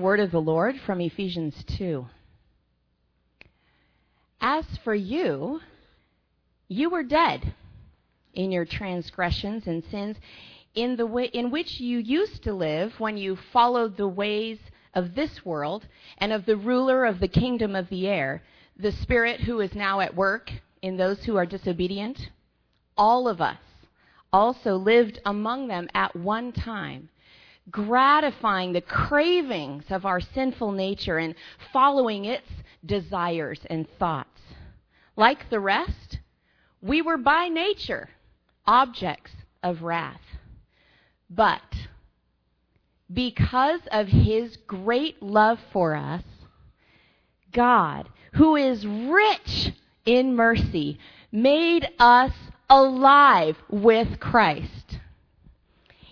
Word of the Lord from Ephesians 2. As for you, you were dead in your transgressions and sins, in the way in which you used to live when you followed the ways of this world and of the ruler of the kingdom of the air, the spirit who is now at work in those who are disobedient. All of us also lived among them at one time, gratifying the cravings of our sinful nature and following its desires and thoughts. Like the rest, we were by nature objects of wrath. But because of his great love for us, God, who is rich in mercy, made us alive with Christ.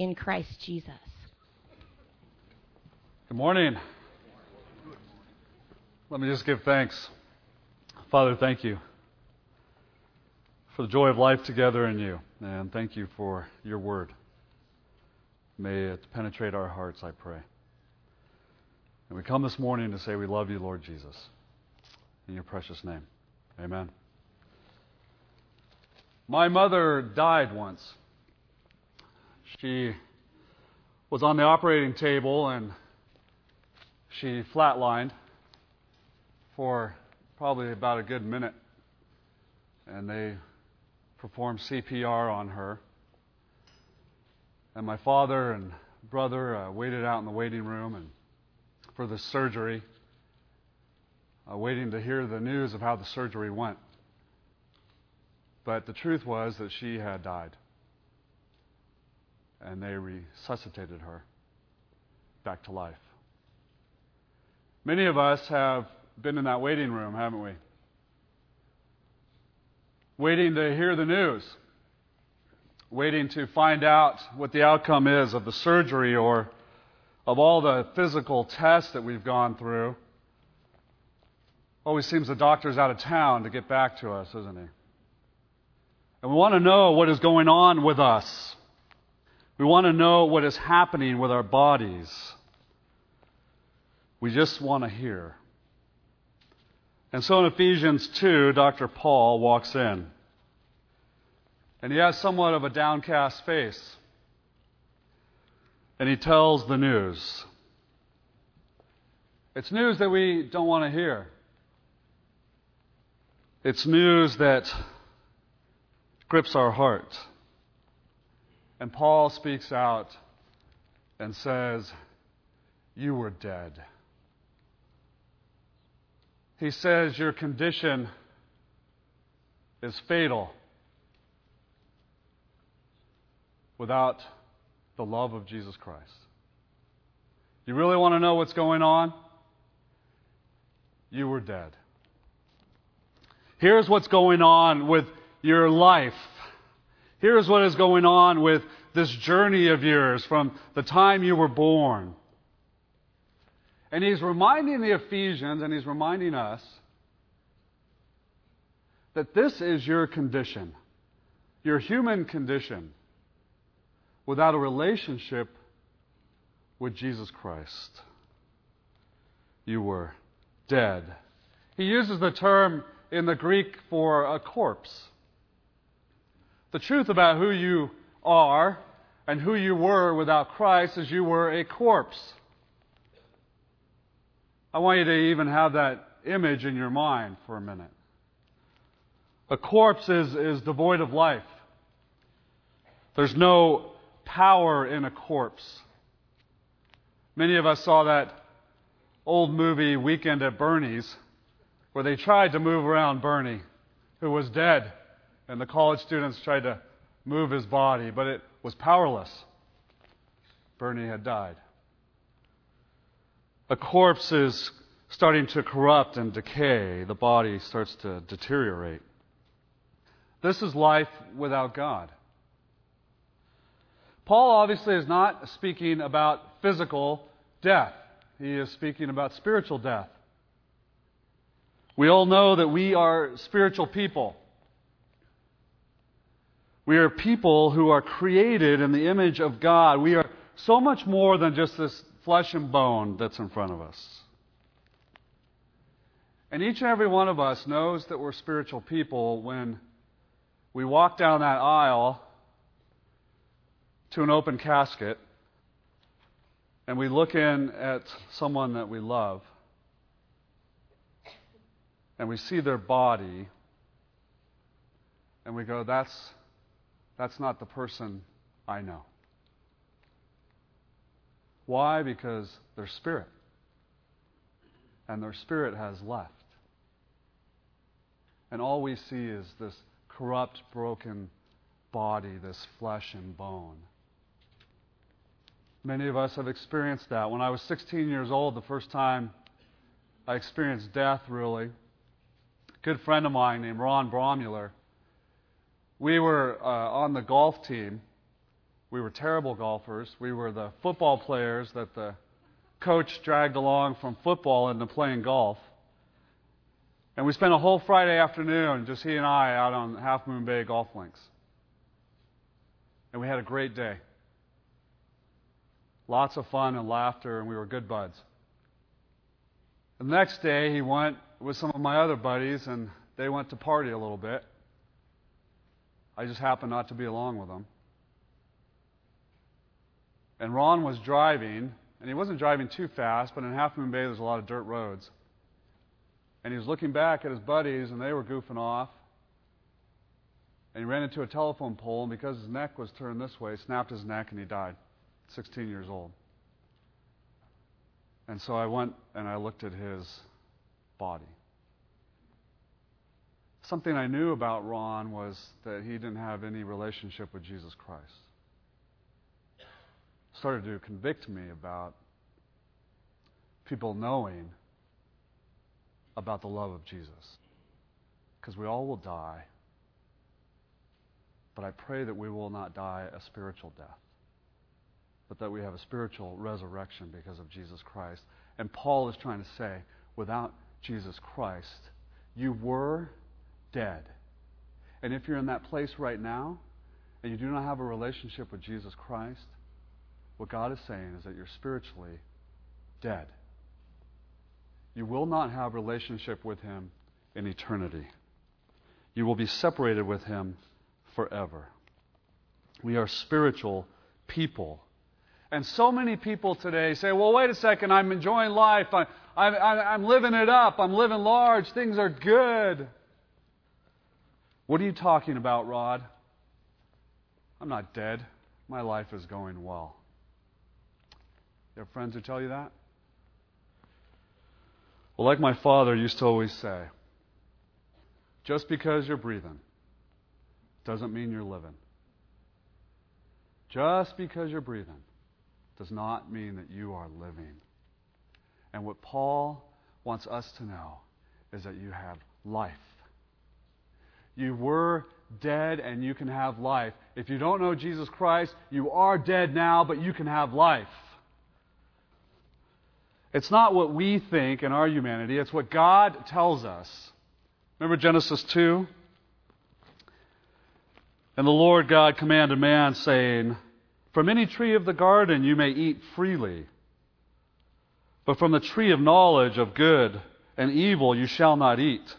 in Christ Jesus. Good morning. Let me just give thanks. Father, thank you for the joy of life together in you. And thank you for your word. May it penetrate our hearts, I pray. And we come this morning to say we love you, Lord Jesus. In your precious name. Amen. My mother died once. She was on the operating table and she flatlined for probably about a good minute. And they performed CPR on her. And my father and brother uh, waited out in the waiting room and for the surgery, uh, waiting to hear the news of how the surgery went. But the truth was that she had died. And they resuscitated her back to life. Many of us have been in that waiting room, haven't we? Waiting to hear the news waiting to find out what the outcome is of the surgery or of all the physical tests that we've gone through. Always seems the doctor's out of town to get back to us, isn't he? And we want to know what is going on with us. We want to know what is happening with our bodies. We just want to hear. And so in Ephesians 2, Dr. Paul walks in. And he has somewhat of a downcast face. And he tells the news. It's news that we don't want to hear. It's news that grips our heart. And Paul speaks out and says, You were dead. He says, Your condition is fatal. without the love of Jesus Christ. You really want to know what's going on? You were dead. Here's what's going on with your life. Here's what is going on with this journey of yours from the time you were born. And he's reminding the Ephesians and he's reminding us that this is your condition, your human condition without a relationship with Jesus Christ. You were dead. He uses the term in the Greek for a corpse. The truth about who you are and who you were without Christ is you were a corpse. I want you to even have that image in your mind for a minute. A corpse is, is devoid of life. There's no power in a corpse. Many of us saw that old movie Weekend at Bernie's where they tried to move around Bernie, who was dead, and the college students tried to move his body, but it was powerless. Bernie had died. a corpse is starting to corrupt and decay, the body starts to deteriorate. This is life without God. Paul obviously is not speaking about physical death, he is speaking about spiritual death. We all know that we are spiritual people. We are people who are created in the image of God. We are so much more than just this flesh and bone that's in front of us. And each and every one of us knows that we're spiritual people when we walk down that aisle to an open casket and we look in at someone that we love and we see their body and we go, that's, that's not the person I know. Why? Because their spirit. And their spirit has left. And all we see is this corrupt, broken body, this flesh and bone. Many of us have experienced that. When I was 16 years old, the first time I experienced death, really, a good friend of mine named Ron Bromuller, we were uh, on the golf team. We were terrible golfers. We were the football players that the coach dragged along from football into playing golf. And we spent a whole Friday afternoon, just he and I, out on Half Moon Bay golf links. And we had a great day. Lots of fun and laughter, and we were good buds. The next day, he went with some of my other buddies, and they went to party a little bit. I just happened not to be along with them. And Ron was driving, and he wasn't driving too fast, but in Half Moon Bay, there's a lot of dirt roads. And he was looking back at his buddies, and they were goofing off. And he ran into a telephone pole, and because his neck was turned this way, snapped his neck, and he died, 16 years old. And so I went and I looked at his body. Something I knew about Ron was that he didn't have any relationship with Jesus Christ. Started to convict me about people knowing about the love of Jesus. Because we all will die. But I pray that we will not die a spiritual death, but that we have a spiritual resurrection because of Jesus Christ. And Paul is trying to say, without Jesus Christ, you were dead. And if you're in that place right now, and you do not have a relationship with Jesus Christ, what God is saying is that you're spiritually dead. You will not have relationship with him in eternity. You will be separated with him forever. We are spiritual people. And so many people today say, well, wait a second, I'm enjoying life. I, I, I'm living it up. I'm living large. Things are good. What are you talking about, Rod? I'm not dead. My life is going well. You have friends who tell you that? Well, like my father used to always say, just because you're breathing doesn't mean you're living. Just because you're breathing does not mean that you are living. And what Paul wants us to know is that you have life. You were dead and you can have life. If you don't know Jesus Christ, you are dead now, but you can have life. It's not what we think in our humanity, it's what God tells us. Remember Genesis 2? And the Lord God commanded man, saying, From any tree of the garden you may eat freely, but from the tree of knowledge of good and evil you shall not eat.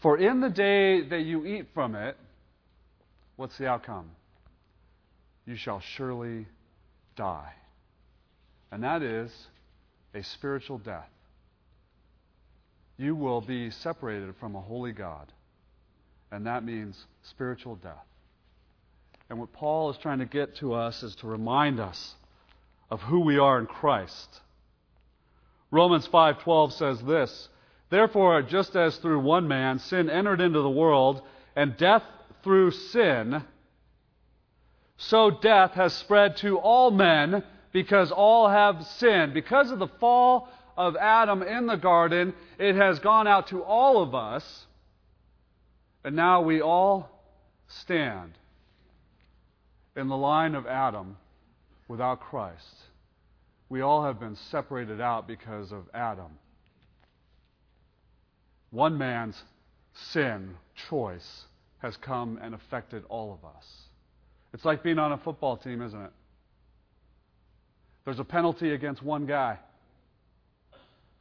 For in the day that you eat from it, what's the outcome? You shall surely die and that is a spiritual death. You will be separated from a holy God, and that means spiritual death. And what Paul is trying to get to us is to remind us of who we are in Christ. Romans 5:12 says this, Therefore, just as through one man sin entered into the world, and death through sin, so death has spread to all men because all have sinned. Because of the fall of Adam in the garden, it has gone out to all of us, and now we all stand in the line of Adam without Christ. We all have been separated out because of Adam. One man's sin, choice, has come and affected all of us. It's like being on a football team, isn't it? There's a penalty against one guy.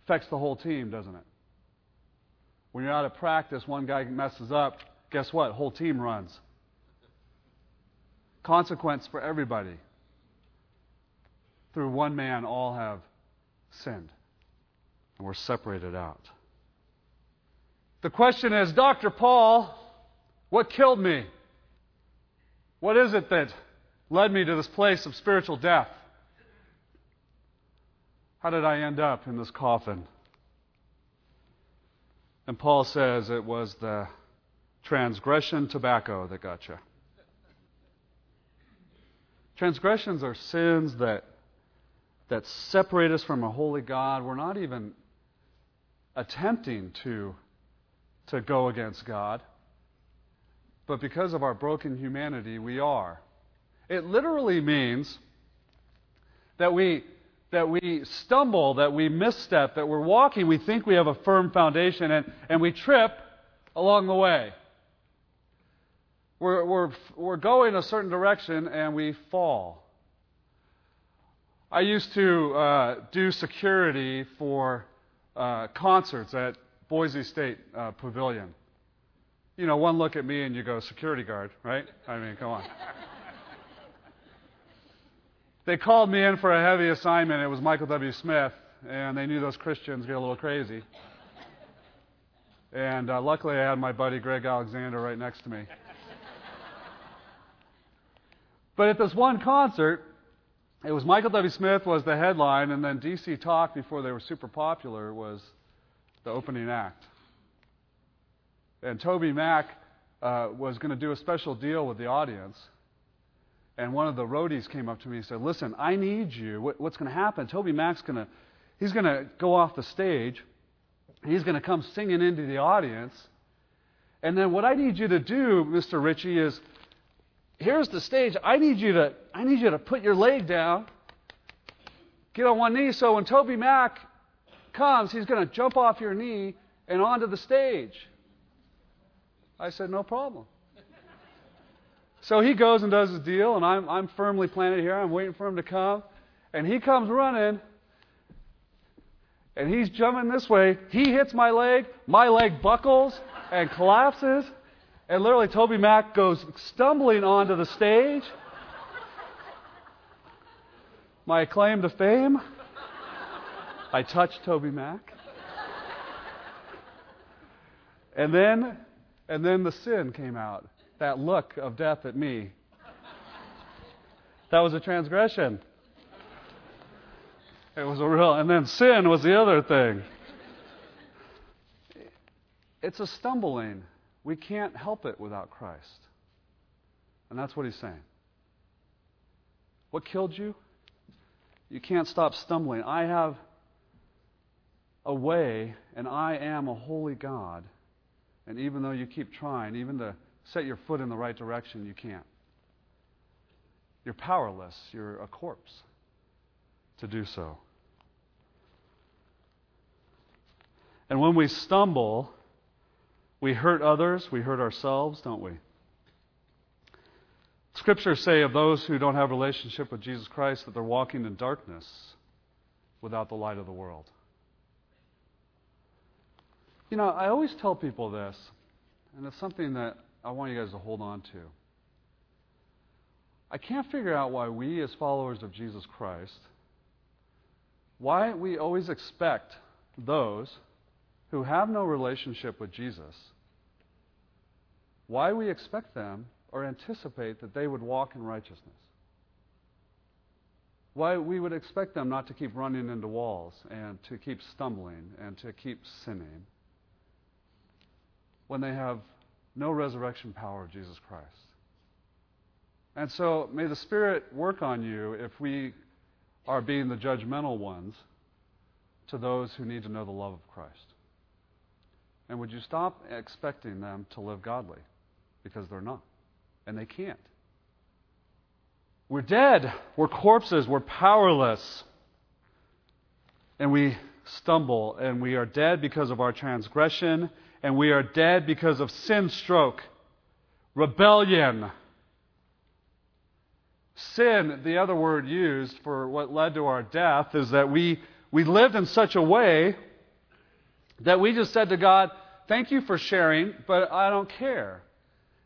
Affects the whole team, doesn't it? When you're out at practice, one guy messes up, guess what? Whole team runs. Consequence for everybody. Through one man, all have sinned. And we're separated out. The question is, Dr. Paul, what killed me? What is it that led me to this place of spiritual death? How did I end up in this coffin? And Paul says it was the transgression tobacco that got you. Transgressions are sins that, that separate us from a holy God. We're not even attempting to, to go against God, but because of our broken humanity, we are. It literally means that we, that we stumble, that we misstep, that we're walking, we think we have a firm foundation, and, and we trip along the way. We're, we're, we're going a certain direction and we fall. I used to uh, do security for uh, concerts at Boise State uh, Pavilion. You know, one look at me and you go, security guard, right? I mean, come on. they called me in for a heavy assignment. It was Michael W. Smith, and they knew those Christians get a little crazy. And uh, luckily, I had my buddy Greg Alexander right next to me. But at this one concert, it was Michael W. Smith was the headline, and then DC Talk, before they were super popular, was the opening act. And Toby Mac uh, was going to do a special deal with the audience. And one of the roadies came up to me and said, "Listen, I need you. What, what's going to happen? Toby Mac's going to, he's going to go off the stage. He's going to come singing into the audience. And then what I need you to do, Mr. Ritchie, is here's the stage. I need you to I need you to put your leg down, get on one knee. So when Toby Mac comes, he's going to jump off your knee and onto the stage. I said, no problem. So he goes and does his deal, and I'm, I'm firmly planted here. I'm waiting for him to come. And he comes running, and he's jumping this way. He hits my leg. My leg buckles and collapses. And literally, Toby Mac goes stumbling onto the stage. My claim to fame I touched Toby Mac. And then, and then the sin came out. That look of death at me. That was a transgression. It was a real, and then sin was the other thing. It's a stumbling. We can't help it without Christ. And that's what he's saying. What killed you? You can't stop stumbling. I have a way, and I am a holy God. And even though you keep trying, even to set your foot in the right direction, you can't. You're powerless. You're a corpse to do so. And when we stumble, we hurt others, we hurt ourselves, don't we? Scriptures say of those who don't have a relationship with Jesus Christ that they're walking in darkness without the light of the world. You know, I always tell people this, and it's something that I want you guys to hold on to. I can't figure out why we, as followers of Jesus Christ, why we always expect those who have no relationship with Jesus, why we expect them or anticipate that they would walk in righteousness. Why we would expect them not to keep running into walls and to keep stumbling and to keep sinning when they have no resurrection power of Jesus Christ. And so may the Spirit work on you if we are being the judgmental ones to those who need to know the love of Christ? And would you stop expecting them to live godly? Because they're not. And they can't. We're dead. We're corpses. We're powerless. And we stumble. And we are dead because of our transgression. And we are dead because of sin stroke, rebellion. Sin, the other word used for what led to our death, is that we, we lived in such a way that we just said to God, Thank you for sharing, but I don't care.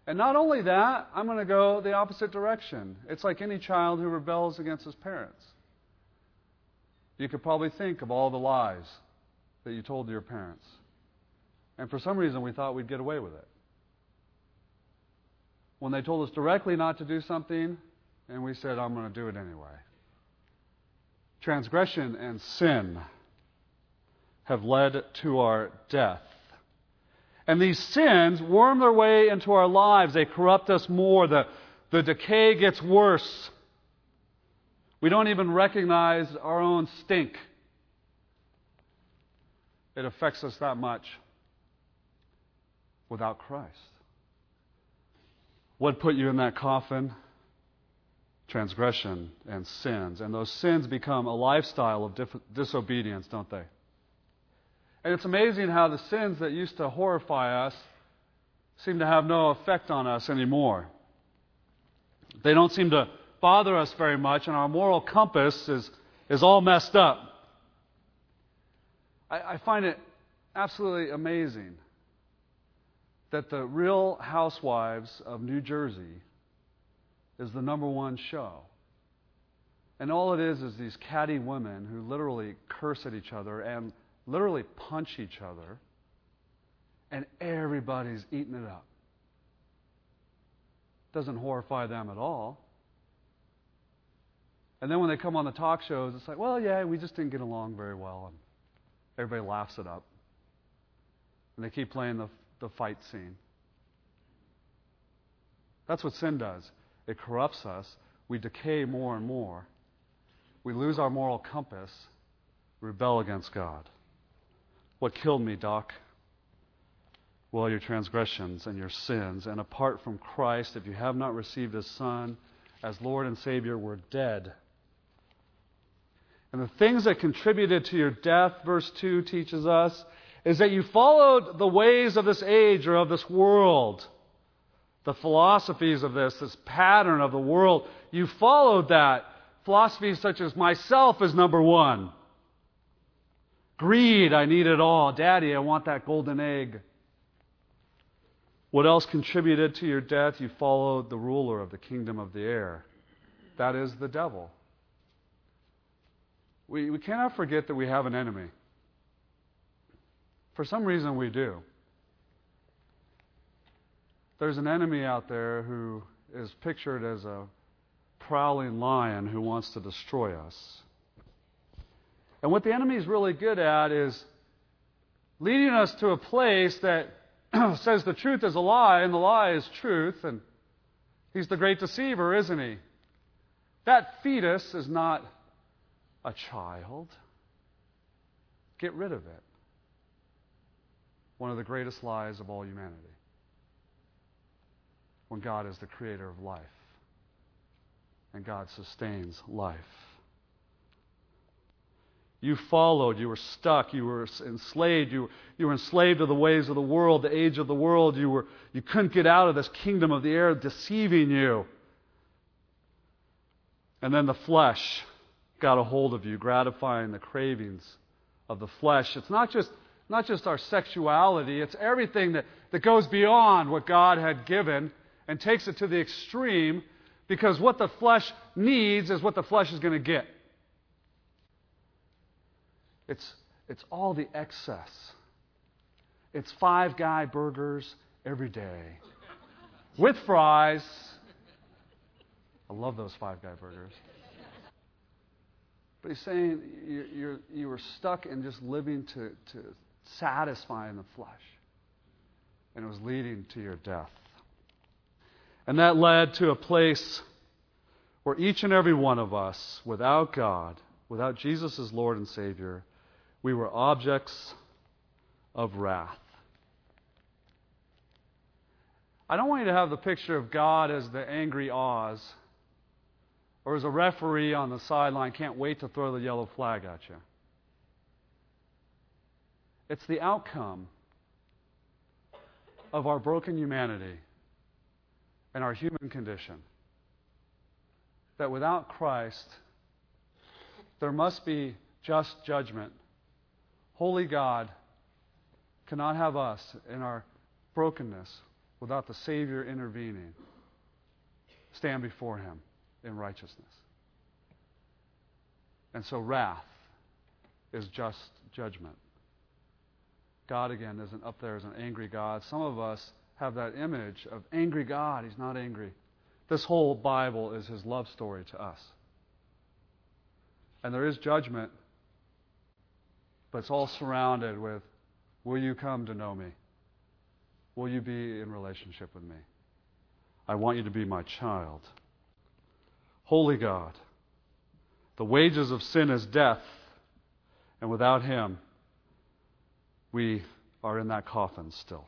And not only that, I'm going to go the opposite direction. It's like any child who rebels against his parents. You could probably think of all the lies that you told your parents. And for some reason, we thought we'd get away with it. When they told us directly not to do something, and we said, I'm going to do it anyway. Transgression and sin have led to our death. And these sins worm their way into our lives. They corrupt us more. The, the decay gets worse. We don't even recognize our own stink. It affects us that much without Christ. What put you in that coffin? Transgression and sins. And those sins become a lifestyle of disobedience, don't they? And it's amazing how the sins that used to horrify us seem to have no effect on us anymore. They don't seem to bother us very much, and our moral compass is, is all messed up. I, I find it absolutely amazing that the Real Housewives of New Jersey is the number one show. And all it is is these catty women who literally curse at each other and literally punch each other, and everybody's eating it up. Doesn't horrify them at all. And then when they come on the talk shows, it's like, well, yeah, we just didn't get along very well. And everybody laughs it up. And they keep playing the, the fight scene. That's what sin does it corrupts us. We decay more and more. We lose our moral compass, rebel against God. What killed me, Doc? Well, your transgressions and your sins. And apart from Christ, if you have not received His Son as Lord and Savior, we're dead. And the things that contributed to your death, verse 2 teaches us, is that you followed the ways of this age or of this world. The philosophies of this, this pattern of the world. You followed that. Philosophies such as myself is number one. Greed, I need it all. Daddy, I want that golden egg. What else contributed to your death? You followed the ruler of the kingdom of the air. That is the devil. We, we cannot forget that we have an enemy. For some reason, we do. There's an enemy out there who is pictured as a prowling lion who wants to destroy us. And what the enemy is really good at is leading us to a place that says the truth is a lie and the lie is truth. And he's the great deceiver, isn't he? That fetus is not a child. Get rid of it. One of the greatest lies of all humanity. When God is the creator of life and God sustains life. You followed. You were stuck. You were enslaved. You, you were enslaved to the ways of the world, the age of the world. You, were, you couldn't get out of this kingdom of the air deceiving you. And then the flesh got a hold of you, gratifying the cravings of the flesh. It's not just, not just our sexuality, it's everything that, that goes beyond what God had given and takes it to the extreme because what the flesh needs is what the flesh is going to get. It's, it's all the excess. It's five guy burgers every day with fries. I love those five guy burgers. But he's saying you, you were stuck in just living to, to satisfying the flesh. And it was leading to your death. And that led to a place where each and every one of us, without God, without Jesus as Lord and Savior, we were objects of wrath. I don't want you to have the picture of God as the angry Oz or as a referee on the sideline can't wait to throw the yellow flag at you. It's the outcome of our broken humanity and our human condition. That without Christ, there must be just judgment. Holy God cannot have us in our brokenness without the Savior intervening. Stand before Him in righteousness. And so wrath is just judgment. God, again, isn't up there as an angry God. Some of us have that image of angry God. He's not angry. This whole Bible is His love story to us. And there is judgment, but it's all surrounded with Will you come to know me? Will you be in relationship with me? I want you to be my child. Holy God, the wages of sin is death, and without Him, we are in that coffin still.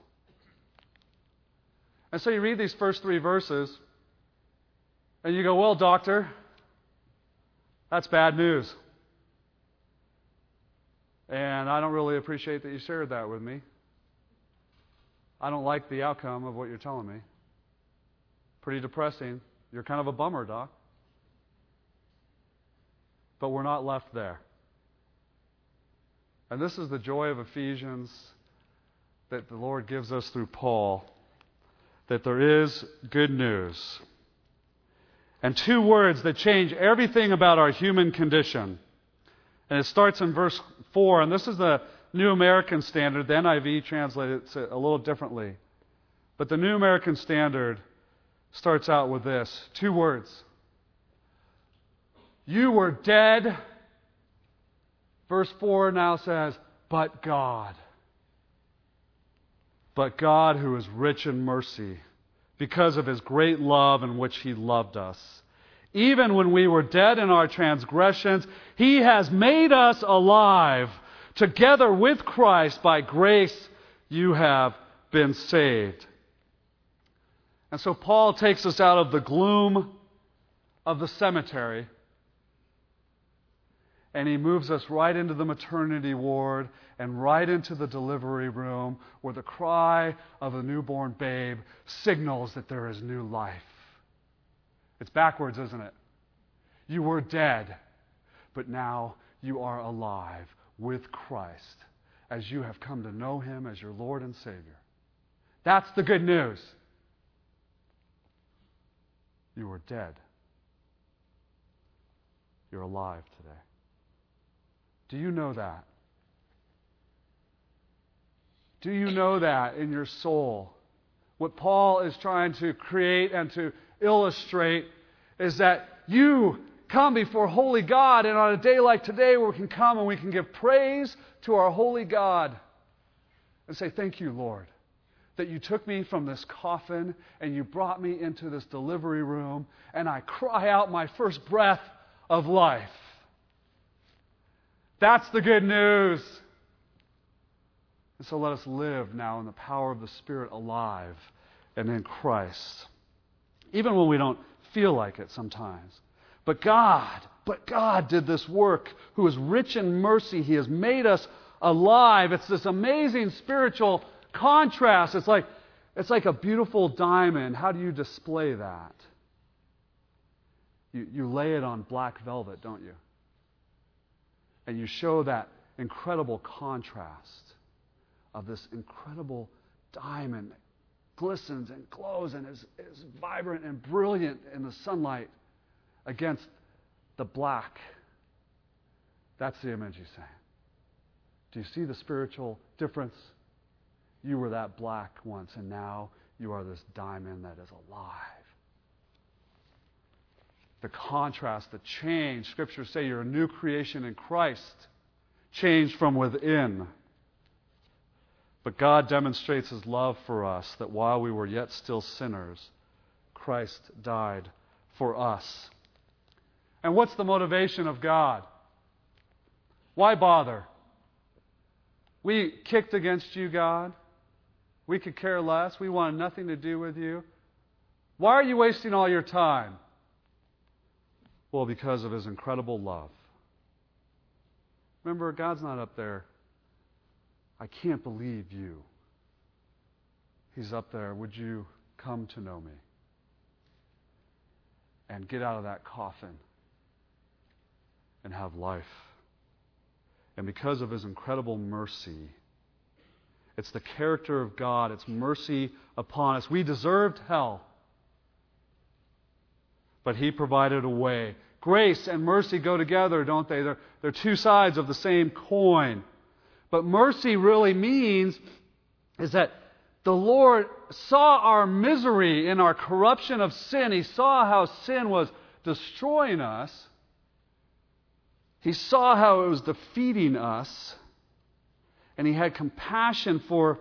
And so you read these first three verses, and you go, Well, doctor, that's bad news. And I don't really appreciate that you shared that with me. I don't like the outcome of what you're telling me. Pretty depressing. You're kind of a bummer, Doc. But we're not left there. And this is the joy of Ephesians that the Lord gives us through Paul that there is good news. And two words that change everything about our human condition. And it starts in verse 4, and this is the New American Standard. The NIV translates it a little differently. But the New American Standard starts out with this two words You were dead Verse 4 now says, But God. But God, who is rich in mercy, because of his great love in which he loved us. Even when we were dead in our transgressions, he has made us alive. Together with Christ, by grace, you have been saved. And so Paul takes us out of the gloom of the cemetery and he moves us right into the maternity ward and right into the delivery room where the cry of a newborn babe signals that there is new life. It's backwards, isn't it? You were dead, but now you are alive with Christ as you have come to know him as your Lord and Savior. That's the good news. You were dead. You're alive today. Do you know that? Do you know that in your soul? What Paul is trying to create and to illustrate is that you come before holy God, and on a day like today, where we can come and we can give praise to our holy God and say, Thank you, Lord, that you took me from this coffin and you brought me into this delivery room, and I cry out my first breath of life. That's the good news. And so let us live now in the power of the Spirit alive and in Christ. Even when we don't feel like it sometimes. But God, but God did this work, who is rich in mercy. He has made us alive. It's this amazing spiritual contrast. It's like, it's like a beautiful diamond. How do you display that? You, you lay it on black velvet, don't you? And you show that incredible contrast of this incredible diamond that glistens and glows and is, is vibrant and brilliant in the sunlight against the black. That's the image he's saying. Do you see the spiritual difference? You were that black once, and now you are this diamond that is alive the contrast, the change. Scriptures say you're a new creation in Christ, changed from within. But God demonstrates his love for us that while we were yet still sinners, Christ died for us. And what's the motivation of God? Why bother? We kicked against you, God. We could care less. We wanted nothing to do with you. Why are you wasting all your time? Well, because of his incredible love. Remember, God's not up there. I can't believe you. He's up there. Would you come to know me? And get out of that coffin and have life. And because of his incredible mercy, it's the character of God, it's mercy upon us. We deserved hell, but he provided a way. Grace and mercy go together, don't they? They're, they're two sides of the same coin. But mercy really means is that the Lord saw our misery in our corruption of sin. He saw how sin was destroying us. He saw how it was defeating us, and he had compassion for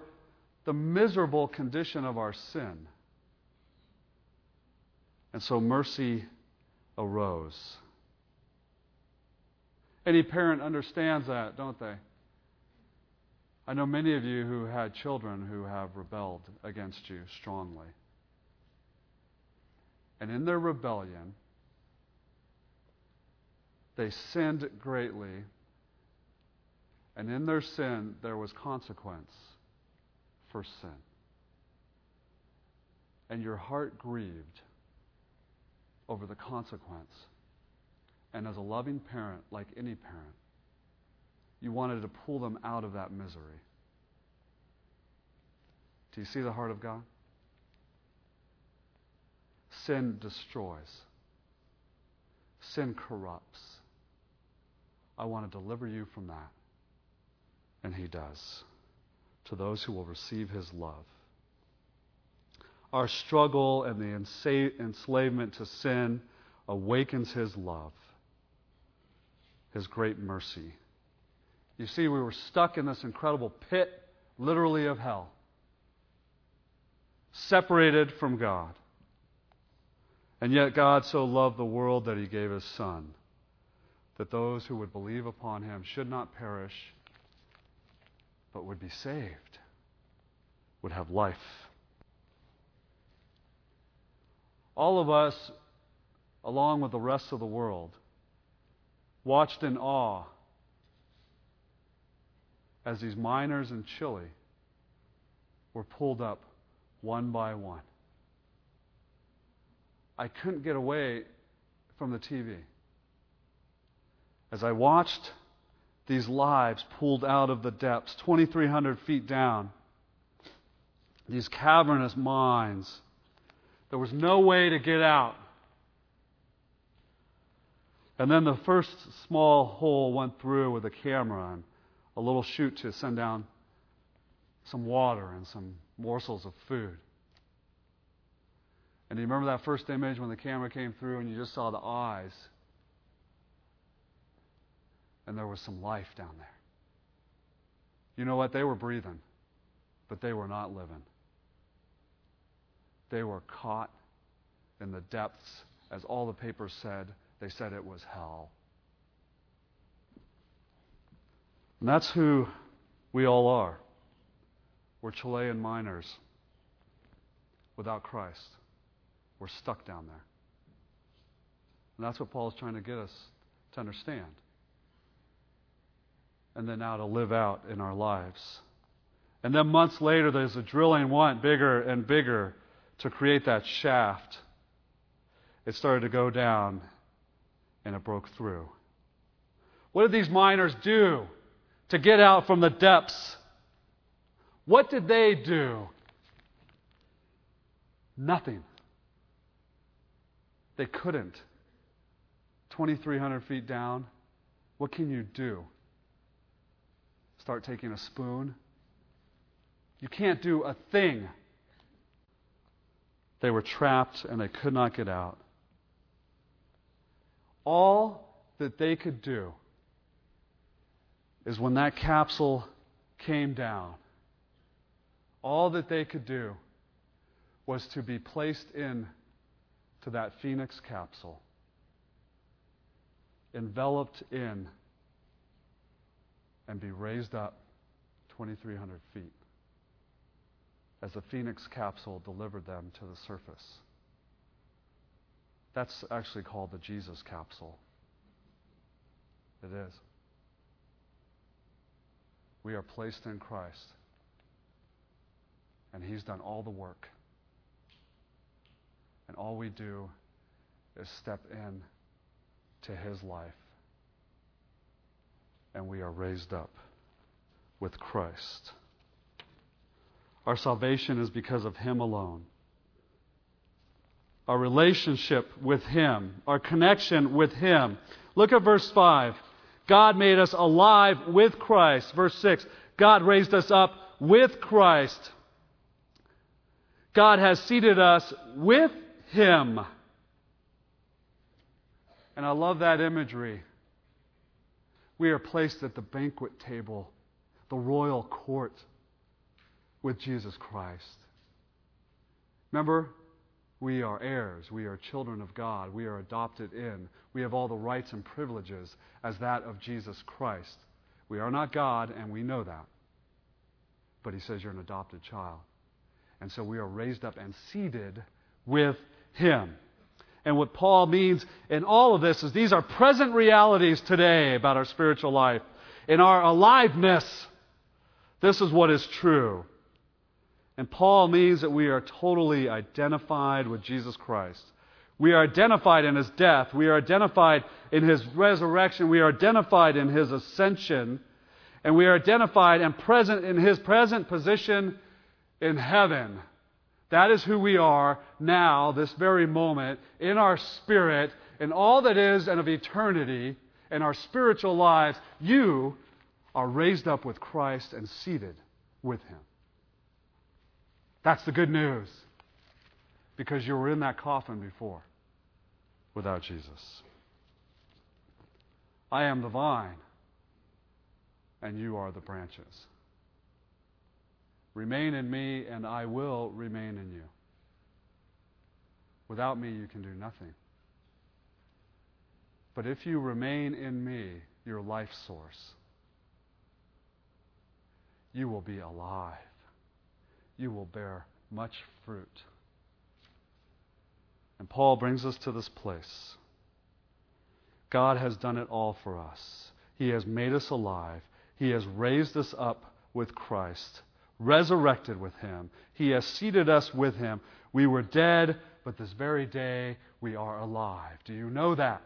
the miserable condition of our sin. And so mercy arose. Any parent understands that, don't they? I know many of you who had children who have rebelled against you strongly. And in their rebellion, they sinned greatly, and in their sin, there was consequence for sin. And your heart grieved over the consequence. And as a loving parent, like any parent, you wanted to pull them out of that misery. Do you see the heart of God? Sin destroys, sin corrupts. I want to deliver you from that. And He does to those who will receive His love. Our struggle and the enslavement to sin awakens His love, His great mercy. You see, we were stuck in this incredible pit, literally of hell, separated from God. And yet, God so loved the world that He gave His Son that those who would believe upon him should not perish, but would be saved, would have life. All of us, along with the rest of the world, watched in awe as these miners in Chile were pulled up one by one. I couldn't get away from the TV as I watched these lives pulled out of the depths, 2,300 feet down, these cavernous mines, there was no way to get out. And then the first small hole went through with a camera and a little chute to send down some water and some morsels of food. And do you remember that first image when the camera came through and you just saw the eyes and there was some life down there. You know what? They were breathing, but they were not living. They were caught in the depths, as all the papers said. They said it was hell. And that's who we all are. We're Chilean miners without Christ. We're stuck down there. And that's what Paul's trying to get us to understand and then now to live out in our lives. And then months later, there's a drilling went bigger and bigger to create that shaft. It started to go down and it broke through. What did these miners do to get out from the depths? What did they do? Nothing. They couldn't. 2,300 feet down. What can you do? start taking a spoon. You can't do a thing. They were trapped and they could not get out. All that they could do is when that capsule came down, all that they could do was to be placed in to that phoenix capsule, enveloped in and be raised up 2,300 feet as the Phoenix capsule delivered them to the surface. That's actually called the Jesus capsule. It is. We are placed in Christ, and He's done all the work. And all we do is step in to His life, and we are raised up with Christ. Our salvation is because of Him alone. Our relationship with Him, our connection with Him. Look at verse 5. God made us alive with Christ. Verse 6. God raised us up with Christ. God has seated us with Him. And I love that imagery. We are placed at the banquet table, the royal court with Jesus Christ. Remember, we are heirs. We are children of God. We are adopted in. We have all the rights and privileges as that of Jesus Christ. We are not God, and we know that. But He says you're an adopted child. And so we are raised up and seated with Him. And what Paul means in all of this is these are present realities today about our spiritual life. In our aliveness, this is what is true. And Paul means that we are totally identified with Jesus Christ. We are identified in his death. We are identified in his resurrection. We are identified in his ascension. And we are identified and present in his present position in heaven. That is who we are now, this very moment, in our spirit, in all that is and of eternity, in our spiritual lives. You are raised up with Christ and seated with him. That's the good news. Because you were in that coffin before without Jesus. I am the vine, and you are the branches. Remain in me, and I will remain in you. Without me, you can do nothing. But if you remain in me, your life source, you will be alive you will bear much fruit. And Paul brings us to this place. God has done it all for us. He has made us alive. He has raised us up with Christ, resurrected with Him. He has seated us with Him. We were dead, but this very day we are alive. Do you know that?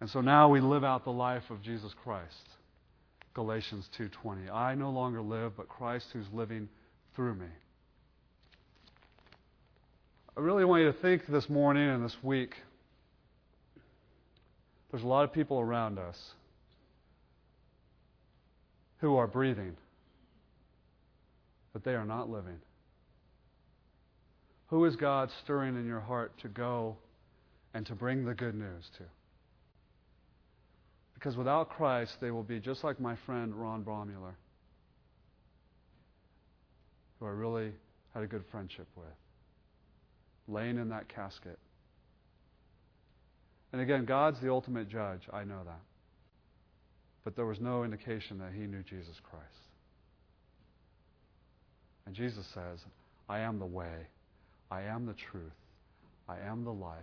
And so now we live out the life of Jesus Christ. Galatians 2:20. I no longer live, but Christ who's living through me. I really want you to think this morning and this week. There's a lot of people around us who are breathing, but they are not living. Who is God stirring in your heart to go and to bring the good news to? Because without Christ, they will be just like my friend Ron Brommuller, who I really had a good friendship with, laying in that casket. And again, God's the ultimate judge. I know that. But there was no indication that he knew Jesus Christ. And Jesus says, I am the way, I am the truth, I am the life.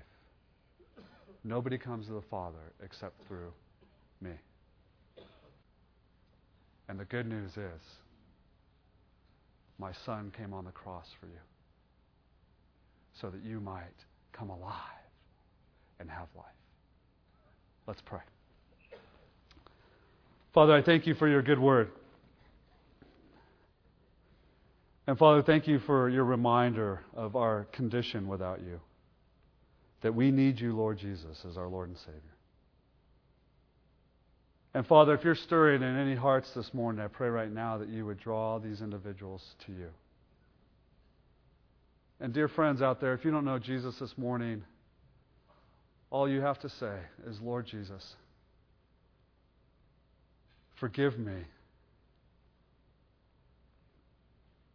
Nobody comes to the Father except through me. And the good news is, my son came on the cross for you so that you might come alive and have life. Let's pray. Father, I thank you for your good word. And Father, thank you for your reminder of our condition without you. That we need you, Lord Jesus, as our Lord and Savior. And Father, if you're stirring in any hearts this morning, I pray right now that you would draw these individuals to you. And dear friends out there, if you don't know Jesus this morning, all you have to say is, Lord Jesus, forgive me.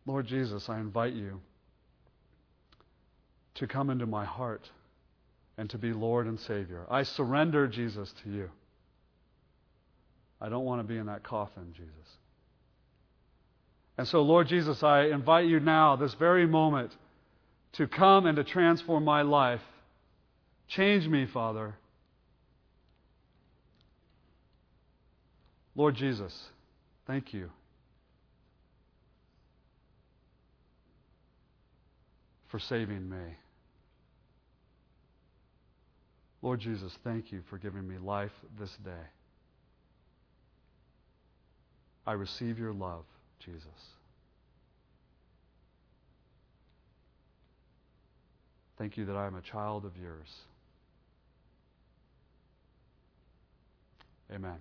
Lord Jesus, I invite you to come into my heart and to be Lord and Savior. I surrender, Jesus, to you. I don't want to be in that coffin, Jesus. And so, Lord Jesus, I invite you now, this very moment, to come and to transform my life. Change me, Father. Lord Jesus, thank you. For saving me. Lord Jesus, thank you for giving me life this day. I receive your love, Jesus. Thank you that I am a child of yours. Amen.